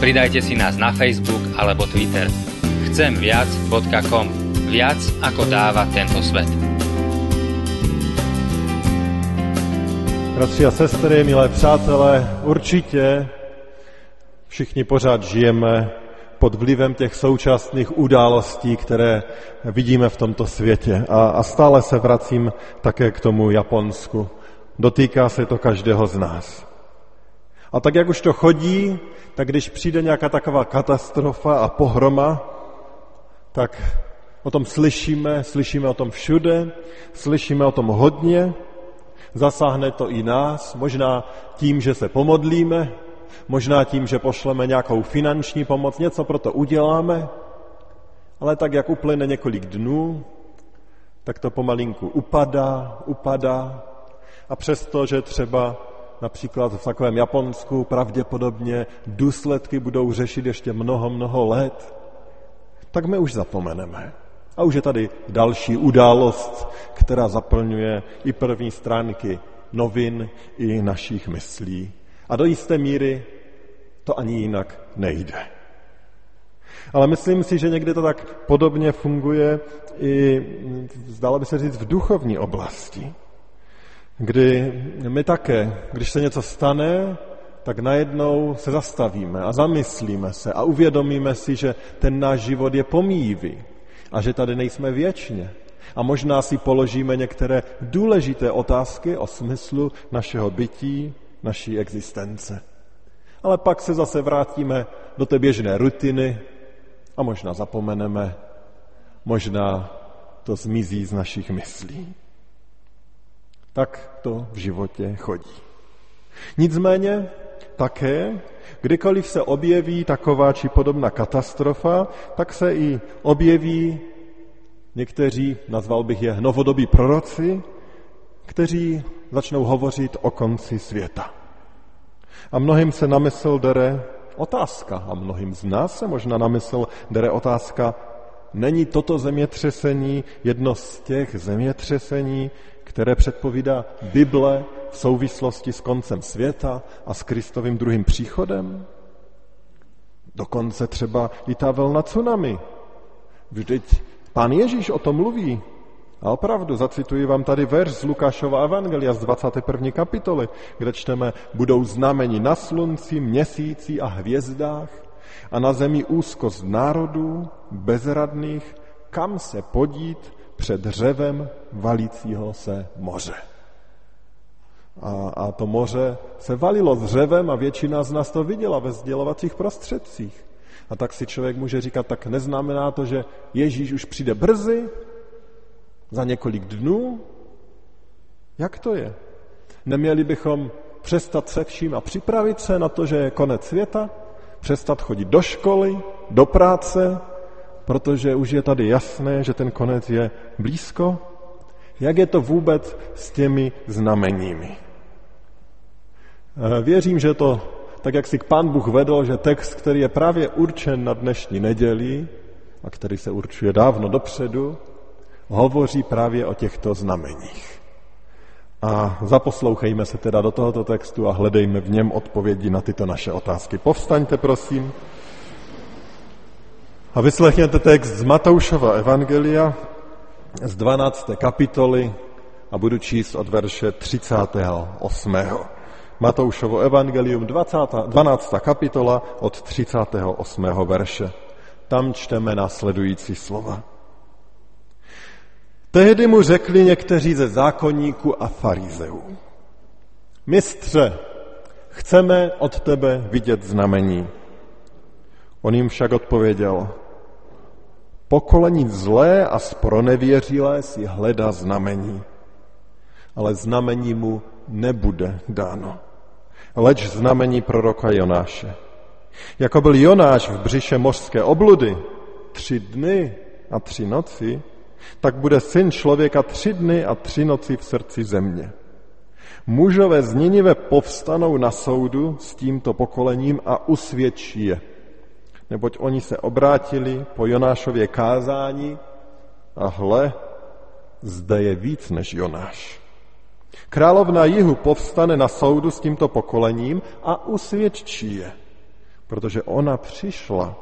Pridajte si nás na Facebook alebo Twitter. Chcemviac.com Viac ako dáva tento svet. Bratři a sestry, milé přátelé, určitě všichni pořád žijeme pod vlivem těch současných událostí, které vidíme v tomto světě. A, a stále se vracím také k tomu Japonsku. Dotýká se to každého z nás. A tak, jak už to chodí, tak když přijde nějaká taková katastrofa a pohroma, tak o tom slyšíme, slyšíme o tom všude, slyšíme o tom hodně, Zasáhne to i nás, možná tím, že se pomodlíme, možná tím, že pošleme nějakou finanční pomoc, něco pro to uděláme, ale tak, jak uplyne několik dnů, tak to pomalinku upadá, upadá. A přesto, že třeba například v takovém Japonsku pravděpodobně důsledky budou řešit ještě mnoho, mnoho let, tak my už zapomeneme. A už je tady další událost, která zaplňuje i první stránky novin, i našich myslí. A do jisté míry to ani jinak nejde. Ale myslím si, že někdy to tak podobně funguje i, zdalo by se říct, v duchovní oblasti, kdy my také, když se něco stane, tak najednou se zastavíme a zamyslíme se a uvědomíme si, že ten náš život je pomíjivý, a že tady nejsme věčně. A možná si položíme některé důležité otázky o smyslu našeho bytí, naší existence. Ale pak se zase vrátíme do té běžné rutiny a možná zapomeneme, možná to zmizí z našich myslí. Tak to v životě chodí. Nicméně také, kdykoliv se objeví taková či podobná katastrofa, tak se i objeví někteří, nazval bych je novodobí proroci, kteří začnou hovořit o konci světa. A mnohým se na mysl dere otázka, a mnohým z nás se možná na mysl dere otázka, není toto zemětřesení jedno z těch zemětřesení, které předpovídá Bible v souvislosti s koncem světa a s Kristovým druhým příchodem? Dokonce třeba i ta vlna tsunami. Vždyť pán Ježíš o tom mluví. A opravdu, zacituji vám tady verš z Lukášova Evangelia z 21. kapitoly, kde čteme, budou znamení na slunci, měsíci a hvězdách a na zemi úzkost národů, bezradných, kam se podít před řevem valícího se moře. A, a to moře se valilo s řevem a většina z nás to viděla ve sdělovacích prostředcích. A tak si člověk může říkat, tak neznamená to, že Ježíš už přijde brzy, za několik dnů? Jak to je? Neměli bychom přestat se vším a připravit se na to, že je konec světa? Přestat chodit do školy, do práce, protože už je tady jasné, že ten konec je blízko? Jak je to vůbec s těmi znameními? Eh, věřím, že to, tak jak si pán Bůh vedl, že text, který je právě určen na dnešní neděli a který se určuje dávno dopředu, hovoří právě o těchto znameních. A zaposlouchejme se teda do tohoto textu a hledejme v něm odpovědi na tyto naše otázky. Povstaňte, prosím. A vyslechněte text z Matoušova Evangelia z 12. kapitoly a budu číst od verše 38. Matoušovo Evangelium 20, 12. kapitola od 38. verše. Tam čteme následující slova. Tehdy mu řekli někteří ze zákonníků a farizeů. Mistře, chceme od tebe vidět znamení. On jim však odpověděl, pokolení zlé a spronevěřilé si hledá znamení, ale znamení mu nebude dáno. Leč znamení proroka Jonáše. Jako byl Jonáš v břiše mořské obludy tři dny a tři noci, tak bude syn člověka tři dny a tři noci v srdci země. Mužové z Ninive povstanou na soudu s tímto pokolením a usvědčí je. Neboť oni se obrátili po Jonášově kázání a hle, zde je víc než Jonáš. Královna jihu povstane na soudu s tímto pokolením a usvědčí je, protože ona přišla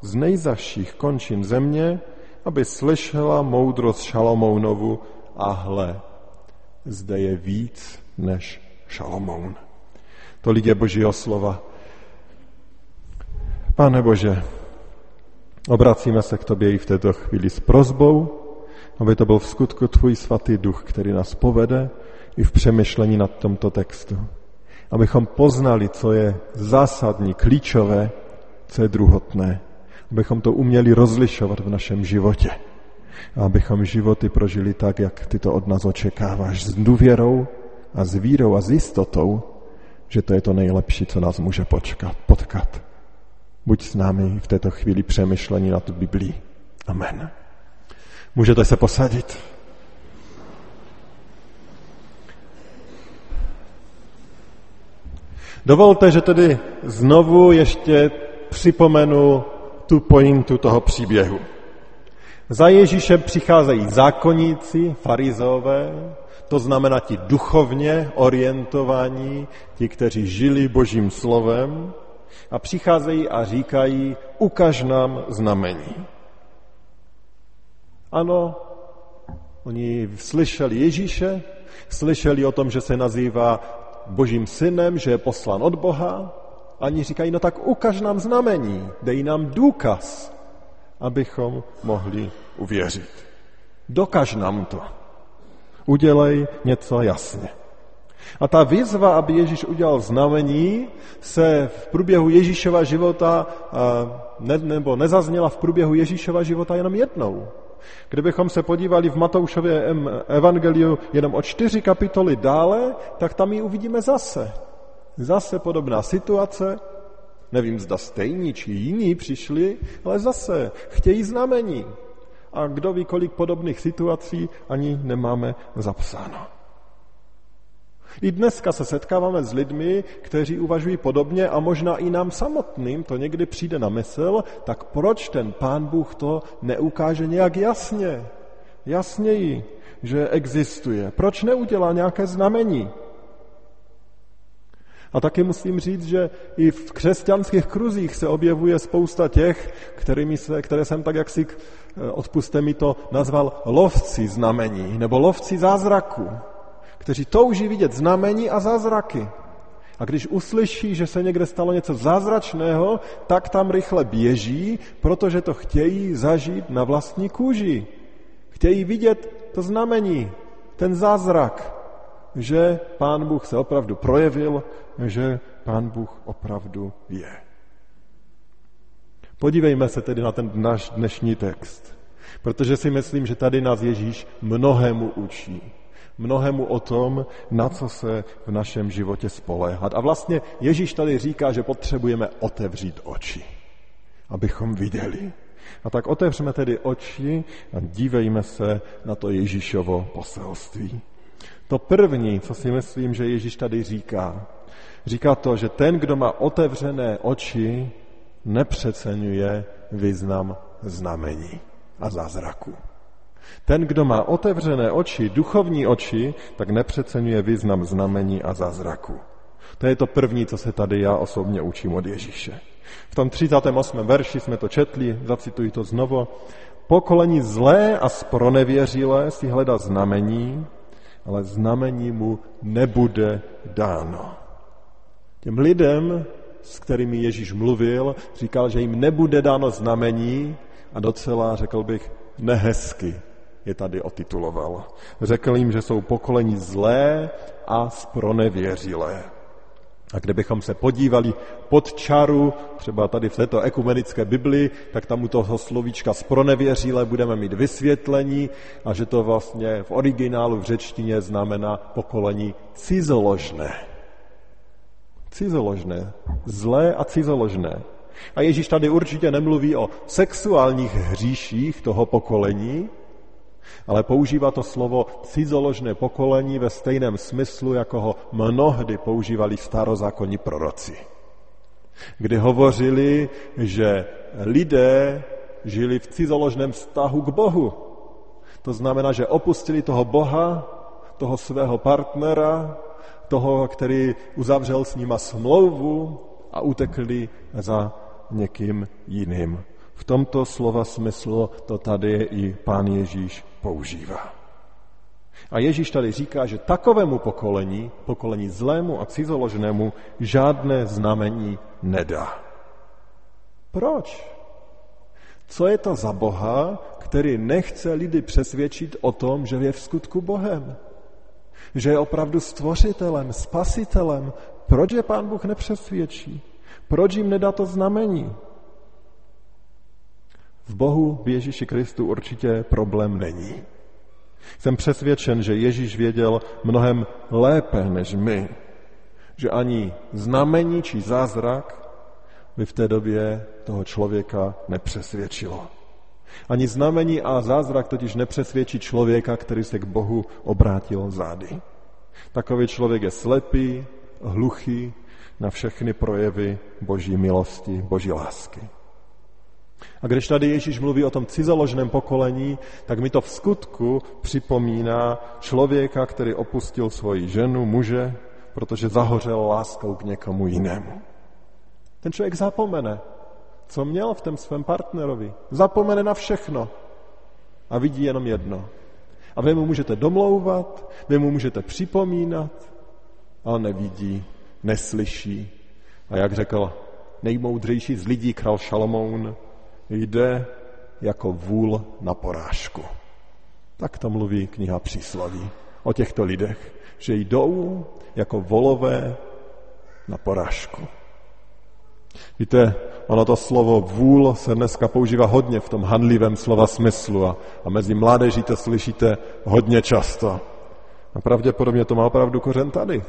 z nejzaších končin země, aby slyšela moudrost Šalomounovu a hle, zde je víc než Šalomoun. Tolik je Božího slova. Pane Bože, obracíme se k Tobě i v této chvíli s prozbou, aby to byl v skutku Tvůj svatý duch, který nás povede i v přemýšlení nad tomto textu. Abychom poznali, co je zásadní, klíčové, co je druhotné. Abychom to uměli rozlišovat v našem životě. A abychom životy prožili tak, jak Ty to od nás očekáváš. S důvěrou a s vírou a s jistotou, že to je to nejlepší, co nás může počkat, potkat. Buď s námi v této chvíli přemýšlení na tu Biblii. Amen. Můžete se posadit. Dovolte, že tedy znovu ještě připomenu tu pointu toho příběhu. Za Ježíše přicházejí zákonníci, farizové, to znamená ti duchovně orientovaní, ti, kteří žili božím slovem a přicházejí a říkají, ukaž nám znamení. Ano, oni slyšeli Ježíše, slyšeli o tom, že se nazývá božím synem, že je poslan od Boha. Ani říkají, no tak ukaž nám znamení, dej nám důkaz, abychom mohli uvěřit. Dokaž nám to. Udělej něco jasně. A ta výzva, aby Ježíš udělal znamení, se v průběhu Ježíšova života, ne, nebo nezazněla v průběhu Ježíšova života jenom jednou. Kdybychom se podívali v Matoušově evangeliu jenom o čtyři kapitoly dále, tak tam ji uvidíme zase. Zase podobná situace, nevím, zda stejní či jiní přišli, ale zase chtějí znamení. A kdo ví, kolik podobných situací ani nemáme zapsáno. I dneska se setkáváme s lidmi, kteří uvažují podobně a možná i nám samotným to někdy přijde na mysl, tak proč ten pán Bůh to neukáže nějak jasně, jasněji, že existuje? Proč neudělá nějaké znamení? A taky musím říct, že i v křesťanských kruzích se objevuje spousta těch, kterými se, které jsem tak jaksi, eh, odpuste mi to, nazval lovci znamení nebo lovci zázraku kteří touží vidět znamení a zázraky. A když uslyší, že se někde stalo něco zázračného, tak tam rychle běží, protože to chtějí zažít na vlastní kůži. Chtějí vidět to znamení, ten zázrak, že Pán Bůh se opravdu projevil, že Pán Bůh opravdu je. Podívejme se tedy na ten náš dnešní text, protože si myslím, že tady nás Ježíš mnohému učí mnohému o tom, na co se v našem životě spoléhat. A vlastně Ježíš tady říká, že potřebujeme otevřít oči, abychom viděli. A tak otevřeme tedy oči a dívejme se na to Ježíšovo poselství. To první, co si myslím, že Ježíš tady říká, říká to, že ten, kdo má otevřené oči, nepřeceňuje význam znamení a zázraku. Ten, kdo má otevřené oči, duchovní oči, tak nepřeceňuje význam znamení a zázraku. To je to první, co se tady já osobně učím od Ježíše. V tom 38. verši jsme to četli, zacituji to znovu. Pokolení zlé a spronevěřilé si hledá znamení, ale znamení mu nebude dáno. Těm lidem, s kterými Ježíš mluvil, říkal, že jim nebude dáno znamení a docela, řekl bych, nehezky je tady otituloval. Řekl jim, že jsou pokolení zlé a spronevěřilé. A kdybychom se podívali pod čaru, třeba tady v této ekumenické Biblii, tak tam u toho slovíčka spronevěřilé budeme mít vysvětlení a že to vlastně v originálu v řečtině znamená pokolení cizoložné. Cizoložné. Zlé a cizoložné. A Ježíš tady určitě nemluví o sexuálních hříších toho pokolení, ale používá to slovo cizoložné pokolení ve stejném smyslu, jako ho mnohdy používali starozákonní proroci. Kdy hovořili, že lidé žili v cizoložném vztahu k Bohu. To znamená, že opustili toho Boha, toho svého partnera, toho, který uzavřel s nima smlouvu a utekli za někým jiným. V tomto slova smyslu to tady i pán Ježíš používá. A Ježíš tady říká, že takovému pokolení, pokolení zlému a cizoloženému, žádné znamení nedá. Proč? Co je to za Boha, který nechce lidi přesvědčit o tom, že je v skutku Bohem? Že je opravdu stvořitelem, spasitelem? Proč je pán Bůh nepřesvědčí? Proč jim nedá to znamení? V Bohu, v Ježíši Kristu určitě problém není. Jsem přesvědčen, že Ježíš věděl mnohem lépe než my, že ani znamení či zázrak by v té době toho člověka nepřesvědčilo. Ani znamení a zázrak totiž nepřesvědčí člověka, který se k Bohu obrátil zády. Takový člověk je slepý, hluchý na všechny projevy boží milosti, boží lásky. A když tady Ježíš mluví o tom cizoložném pokolení, tak mi to v skutku připomíná člověka, který opustil svoji ženu, muže, protože zahořel láskou k někomu jinému. Ten člověk zapomene, co měl v tom svém partnerovi. Zapomene na všechno a vidí jenom jedno. A vy mu můžete domlouvat, vy mu můžete připomínat, ale nevidí, neslyší. A jak řekl nejmoudřejší z lidí král Šalomoun, jde jako vůl na porážku. Tak to mluví kniha příslaví o těchto lidech, že jdou jako volové na porážku. Víte, ono to slovo vůl se dneska používá hodně v tom handlivém slova smyslu a, a mezi mládeží to slyšíte hodně často. A pravděpodobně to má opravdu kořen tady.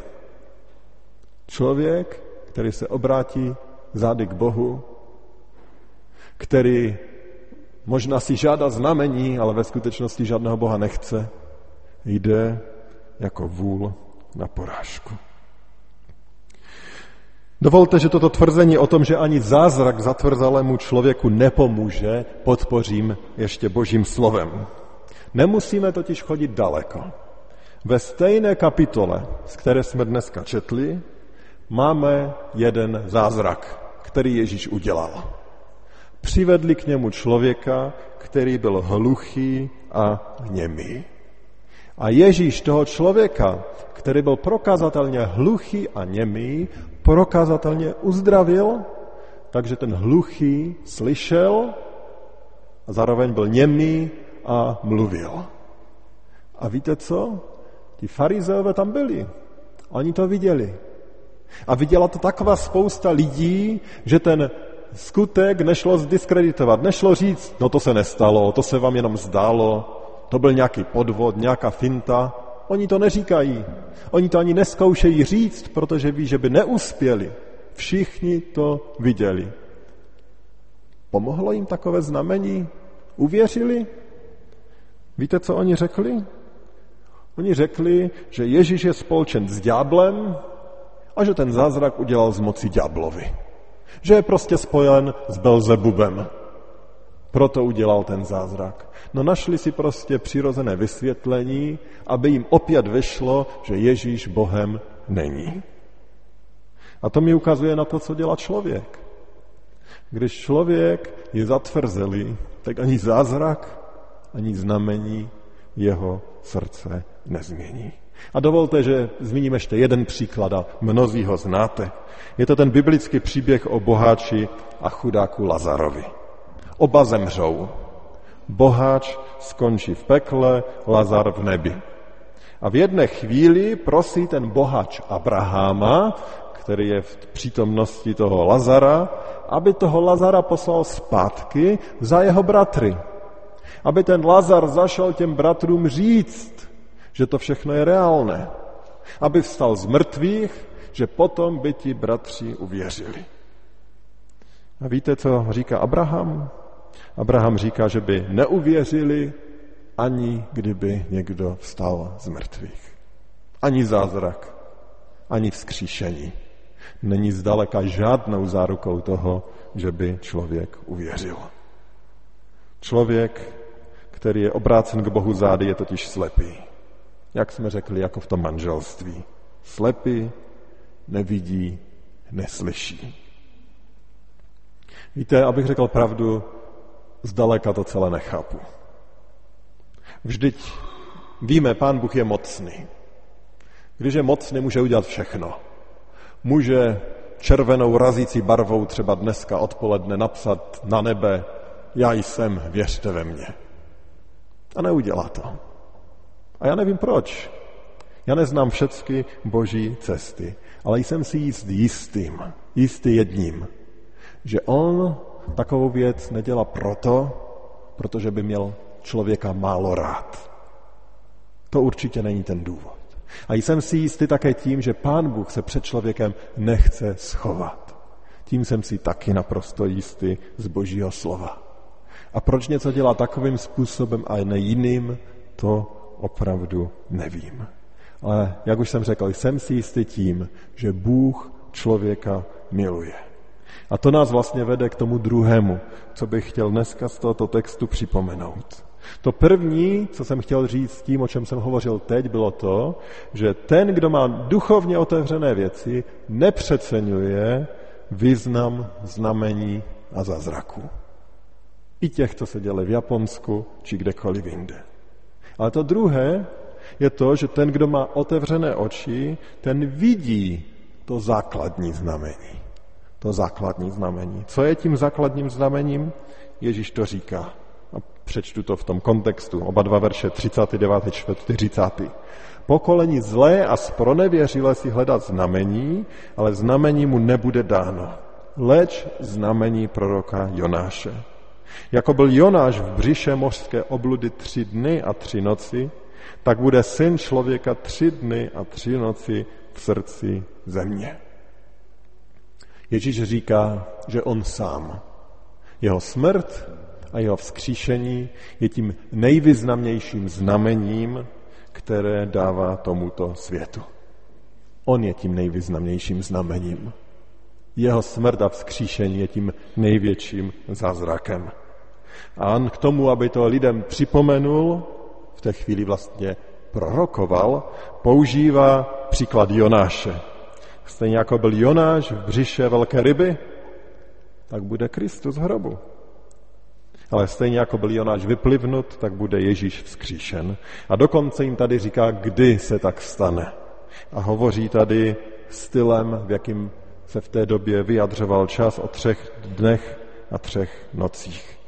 Člověk, který se obrátí zády k Bohu, který možná si žádá znamení, ale ve skutečnosti žádného Boha nechce, jde jako vůl na porážku. Dovolte, že toto tvrzení o tom, že ani zázrak zatvrzalému člověku nepomůže, podpořím ještě božím slovem. Nemusíme totiž chodit daleko. Ve stejné kapitole, z které jsme dneska četli, máme jeden zázrak, který Ježíš udělal. Přivedli k němu člověka, který byl hluchý a němý. A Ježíš toho člověka, který byl prokazatelně hluchý a němý, prokazatelně uzdravil, takže ten hluchý slyšel a zároveň byl němý a mluvil. A víte co? Ti farizeové tam byli. Oni to viděli. A viděla to taková spousta lidí, že ten skutek nešlo zdiskreditovat. Nešlo říct, no to se nestalo, to se vám jenom zdálo, to byl nějaký podvod, nějaká finta. Oni to neříkají. Oni to ani neskoušejí říct, protože ví, že by neuspěli. Všichni to viděli. Pomohlo jim takové znamení? Uvěřili? Víte, co oni řekli? Oni řekli, že Ježíš je spolčen s ďáblem a že ten zázrak udělal z moci ďáblovi. Že je prostě spojen s Belzebubem. Proto udělal ten zázrak. No našli si prostě přirozené vysvětlení, aby jim opět vyšlo, že Ježíš Bohem není. A to mi ukazuje na to, co dělá člověk. Když člověk je zatvrzelý, tak ani zázrak, ani znamení jeho srdce nezmění. A dovolte, že zmíním ještě jeden příklad a mnozí ho znáte. Je to ten biblický příběh o boháči a chudáku Lazarovi. Oba zemřou. Boháč skončí v pekle, Lazar v nebi. A v jedné chvíli prosí ten boháč Abraháma, který je v přítomnosti toho Lazara, aby toho Lazara poslal zpátky za jeho bratry. Aby ten Lazar zašel těm bratrům říct, že to všechno je reálné. Aby vstal z mrtvých, že potom by ti bratři uvěřili. A víte, co říká Abraham? Abraham říká, že by neuvěřili, ani kdyby někdo vstal z mrtvých. Ani zázrak, ani vzkříšení. Není zdaleka žádnou zárukou toho, že by člověk uvěřil. Člověk, který je obrácen k Bohu zády, je totiž slepý. Jak jsme řekli, jako v tom manželství. Slepý, nevidí, neslyší. Víte, abych řekl pravdu, zdaleka to celé nechápu. Vždyť víme, pán Bůh je mocný. Když je mocný, může udělat všechno. Může červenou razící barvou třeba dneska odpoledne napsat na nebe já jsem, věřte ve mě. A neudělá to. A já nevím proč. Já neznám všechny boží cesty, ale jsem si jist jistým, jistý jedním, že on takovou věc nedělá proto, protože by měl člověka málo rád. To určitě není ten důvod. A jsem si jistý také tím, že pán Bůh se před člověkem nechce schovat. Tím jsem si taky naprosto jistý z božího slova. A proč něco dělá takovým způsobem a ne jiným, to opravdu nevím. Ale jak už jsem řekl, jsem si jistý tím, že Bůh člověka miluje. A to nás vlastně vede k tomu druhému, co bych chtěl dneska z tohoto textu připomenout. To první, co jsem chtěl říct tím, o čem jsem hovořil teď, bylo to, že ten, kdo má duchovně otevřené věci, nepřeceňuje význam znamení a zázraku. I těch, co se děli v Japonsku či kdekoliv jinde. Ale to druhé je to, že ten, kdo má otevřené oči, ten vidí to základní znamení. To základní znamení. Co je tím základním znamením? Ježíš to říká. A přečtu to v tom kontextu. Oba dva verše 39. 40. Pokolení zlé a spronevěřilé si hledat znamení, ale znamení mu nebude dáno. Leč znamení proroka Jonáše. Jako byl Jonáš v břiše mořské obludy tři dny a tři noci, tak bude syn člověka tři dny a tři noci v srdci země. Ježíš říká, že on sám, jeho smrt a jeho vzkříšení je tím nejvýznamnějším znamením, které dává tomuto světu. On je tím nejvýznamnějším znamením. Jeho smrt a vzkříšení je tím největším zázrakem. A on k tomu, aby to lidem připomenul, v té chvíli vlastně prorokoval, používá příklad Jonáše. Stejně jako byl Jonáš v břiše velké ryby, tak bude Kristus v hrobu. Ale stejně jako byl Jonáš vyplivnut, tak bude Ježíš vzkříšen. A dokonce jim tady říká, kdy se tak stane. A hovoří tady stylem, v jakým se v té době vyjadřoval čas o třech dnech a třech nocích.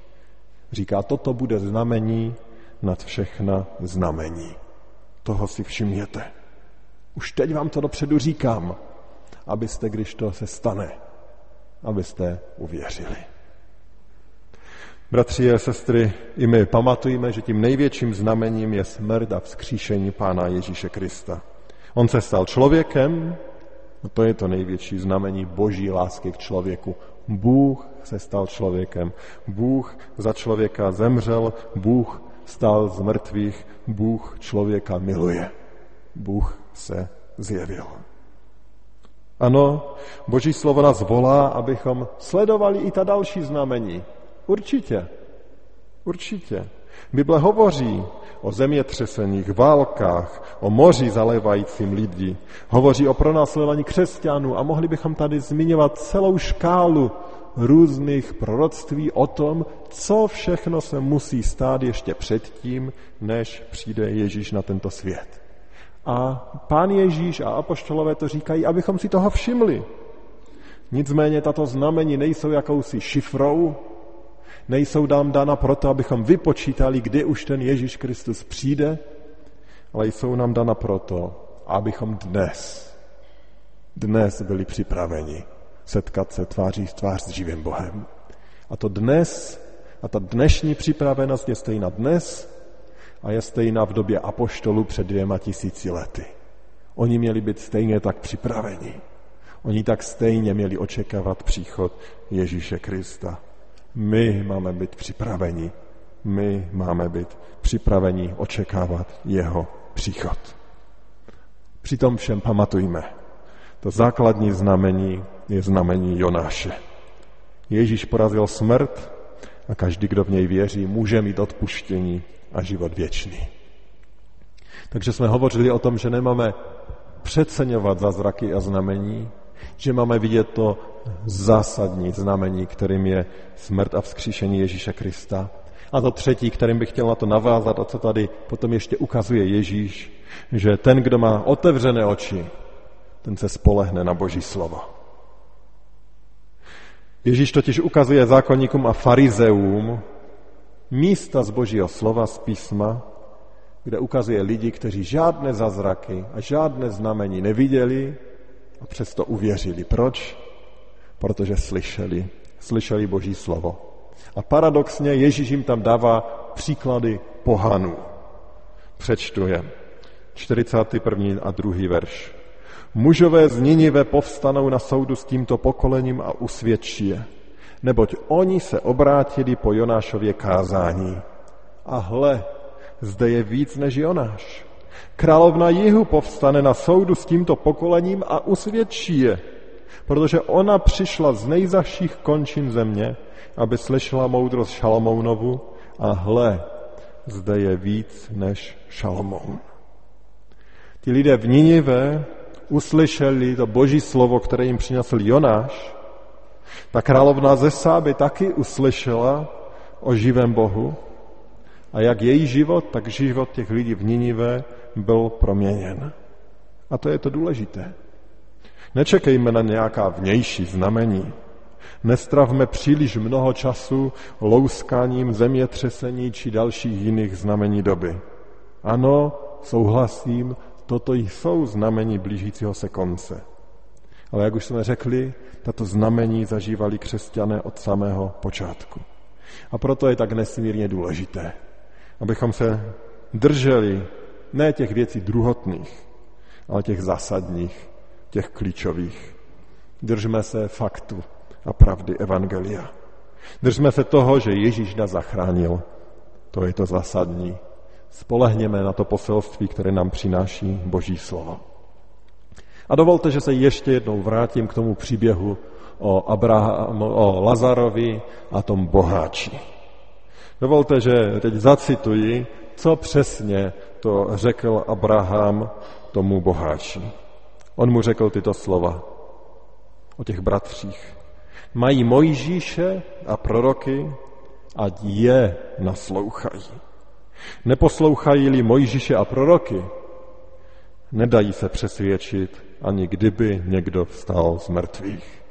Říká, toto bude znamení nad všechna znamení. Toho si všimněte. Už teď vám to dopředu říkám, abyste, když to se stane, abyste uvěřili. Bratři a sestry, i my pamatujeme, že tím největším znamením je smrt a vzkříšení Pána Ježíše Krista. On se stal člověkem, to je to největší znamení boží lásky k člověku. Bůh se stal člověkem. Bůh za člověka zemřel, Bůh stal z mrtvých, Bůh člověka miluje. Bůh se zjevil. Ano, Boží slovo nás volá, abychom sledovali i ta další znamení. Určitě. Určitě. Bible hovoří o zemětřeseních, válkách, o moři zalévajícím lidi. Hovoří o pronásledování křesťanů a mohli bychom tady zmiňovat celou škálu různých proroctví o tom, co všechno se musí stát ještě předtím, než přijde Ježíš na tento svět. A pán Ježíš a apoštolové to říkají, abychom si toho všimli. Nicméně tato znamení nejsou jakousi šifrou, nejsou dám dána proto, abychom vypočítali, kdy už ten Ježíš Kristus přijde, ale jsou nám dána proto, abychom dnes, dnes byli připraveni setkat se tváří v tvář s živým Bohem. A to dnes, a ta dnešní připravenost je stejná dnes a je stejná v době apoštolu před dvěma tisíci lety. Oni měli být stejně tak připraveni. Oni tak stejně měli očekávat příchod Ježíše Krista. My máme být připraveni. My máme být připraveni očekávat jeho příchod. Přitom všem pamatujme, to základní znamení je znamení Jonáše. Ježíš porazil smrt a každý, kdo v něj věří, může mít odpuštění a život věčný. Takže jsme hovořili o tom, že nemáme přeceňovat zázraky a znamení, že máme vidět to zásadní znamení, kterým je smrt a vzkříšení Ježíše Krista. A to třetí, kterým bych chtěl na to navázat a co tady potom ještě ukazuje Ježíš, že ten, kdo má otevřené oči, ten se spolehne na Boží slovo. Ježíš totiž ukazuje zákonníkům a farizeům místa z Božího slova, z písma, kde ukazuje lidi, kteří žádné zázraky a žádné znamení neviděli a přesto uvěřili. Proč? Protože slyšeli, slyšeli Boží slovo. A paradoxně Ježíš jim tam dává příklady pohanů. Přečtu je. 41. a 2. verš. Mužové z Ninive povstanou na soudu s tímto pokolením a usvědčí je, neboť oni se obrátili po Jonášově kázání. A hle, zde je víc než Jonáš. Královna jihu povstane na soudu s tímto pokolením a usvědčí je, protože ona přišla z nejzaších končin země, aby slyšela moudrost Šalomounovu a hle, zde je víc než Šalomoun. Ti lidé v Ninive uslyšeli to boží slovo, které jim přinesl Jonáš, ta královna ze Sáby taky uslyšela o živém Bohu a jak její život, tak život těch lidí v Ninive byl proměněn. A to je to důležité. Nečekejme na nějaká vnější znamení. Nestravme příliš mnoho času louskáním zemětřesení či dalších jiných znamení doby. Ano, souhlasím, toto jsou znamení blížícího se konce. Ale jak už jsme řekli, tato znamení zažívali křesťané od samého počátku. A proto je tak nesmírně důležité, abychom se drželi ne těch věcí druhotných, ale těch zásadních, těch klíčových. Držme se faktu a pravdy Evangelia. Držme se toho, že Ježíš nás zachránil. To je to zásadní. Spolehněme na to poselství, které nám přináší Boží slovo. A dovolte, že se ještě jednou vrátím k tomu příběhu o, Abraham, o Lazarovi a tom boháči. Dovolte, že teď zacituji, co přesně to řekl Abraham tomu boháči. On mu řekl tyto slova o těch bratřích. Mají Mojžíše a proroky, ať je naslouchají. Neposlouchají-li Mojžíše a proroky, nedají se přesvědčit, ani kdyby někdo vstal z mrtvých.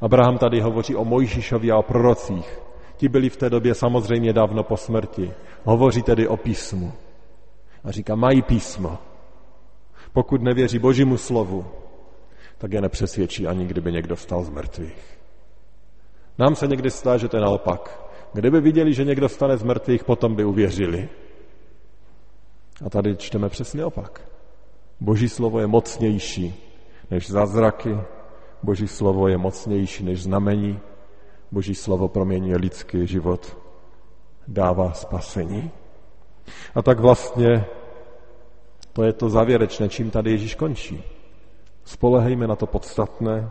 Abraham tady hovoří o Mojžíšovi a o prorocích. Ti byli v té době samozřejmě dávno po smrti. Hovoří tedy o písmu. A říká, mají písmo. Pokud nevěří božímu slovu, tak je nepřesvědčí ani kdyby někdo vstal z mrtvých. Nám se někdy stá, že to je naopak. Kdyby viděli, že někdo stane z mrtvých, potom by uvěřili. A tady čteme přesně opak. Boží slovo je mocnější než zázraky, Boží slovo je mocnější než znamení, Boží slovo proměňuje lidský život, dává spasení. A tak vlastně to je to závěrečné, čím tady Ježíš končí. Spolehejme na to podstatné,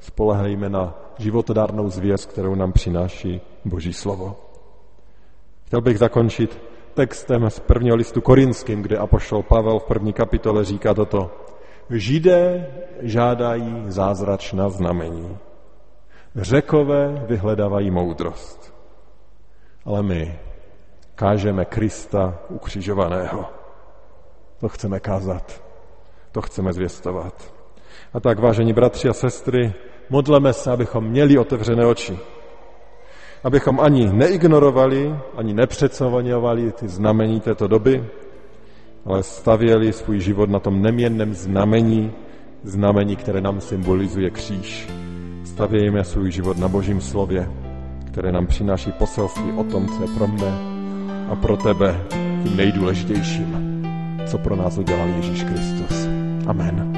spolehejme na životodárnou zvěst, kterou nám přináší Boží slovo. Chtěl bych zakončit textem z prvního listu korinským, kde apoštol Pavel v první kapitole říká toto. Židé žádají zázračná znamení. Řekové vyhledávají moudrost. Ale my kážeme Krista ukřižovaného. To chceme kázat. To chceme zvěstovat. A tak, vážení bratři a sestry, modleme se, abychom měli otevřené oči. Abychom ani neignorovali, ani nepřeceňovali ty znamení této doby, ale stavěli svůj život na tom neměnném znamení, znamení, které nám symbolizuje kříž. Stavějme svůj život na Božím slově, které nám přináší poselství o tom, co je pro mne a pro tebe tím nejdůležitějším, co pro nás udělal Ježíš Kristus. Amen.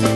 thank you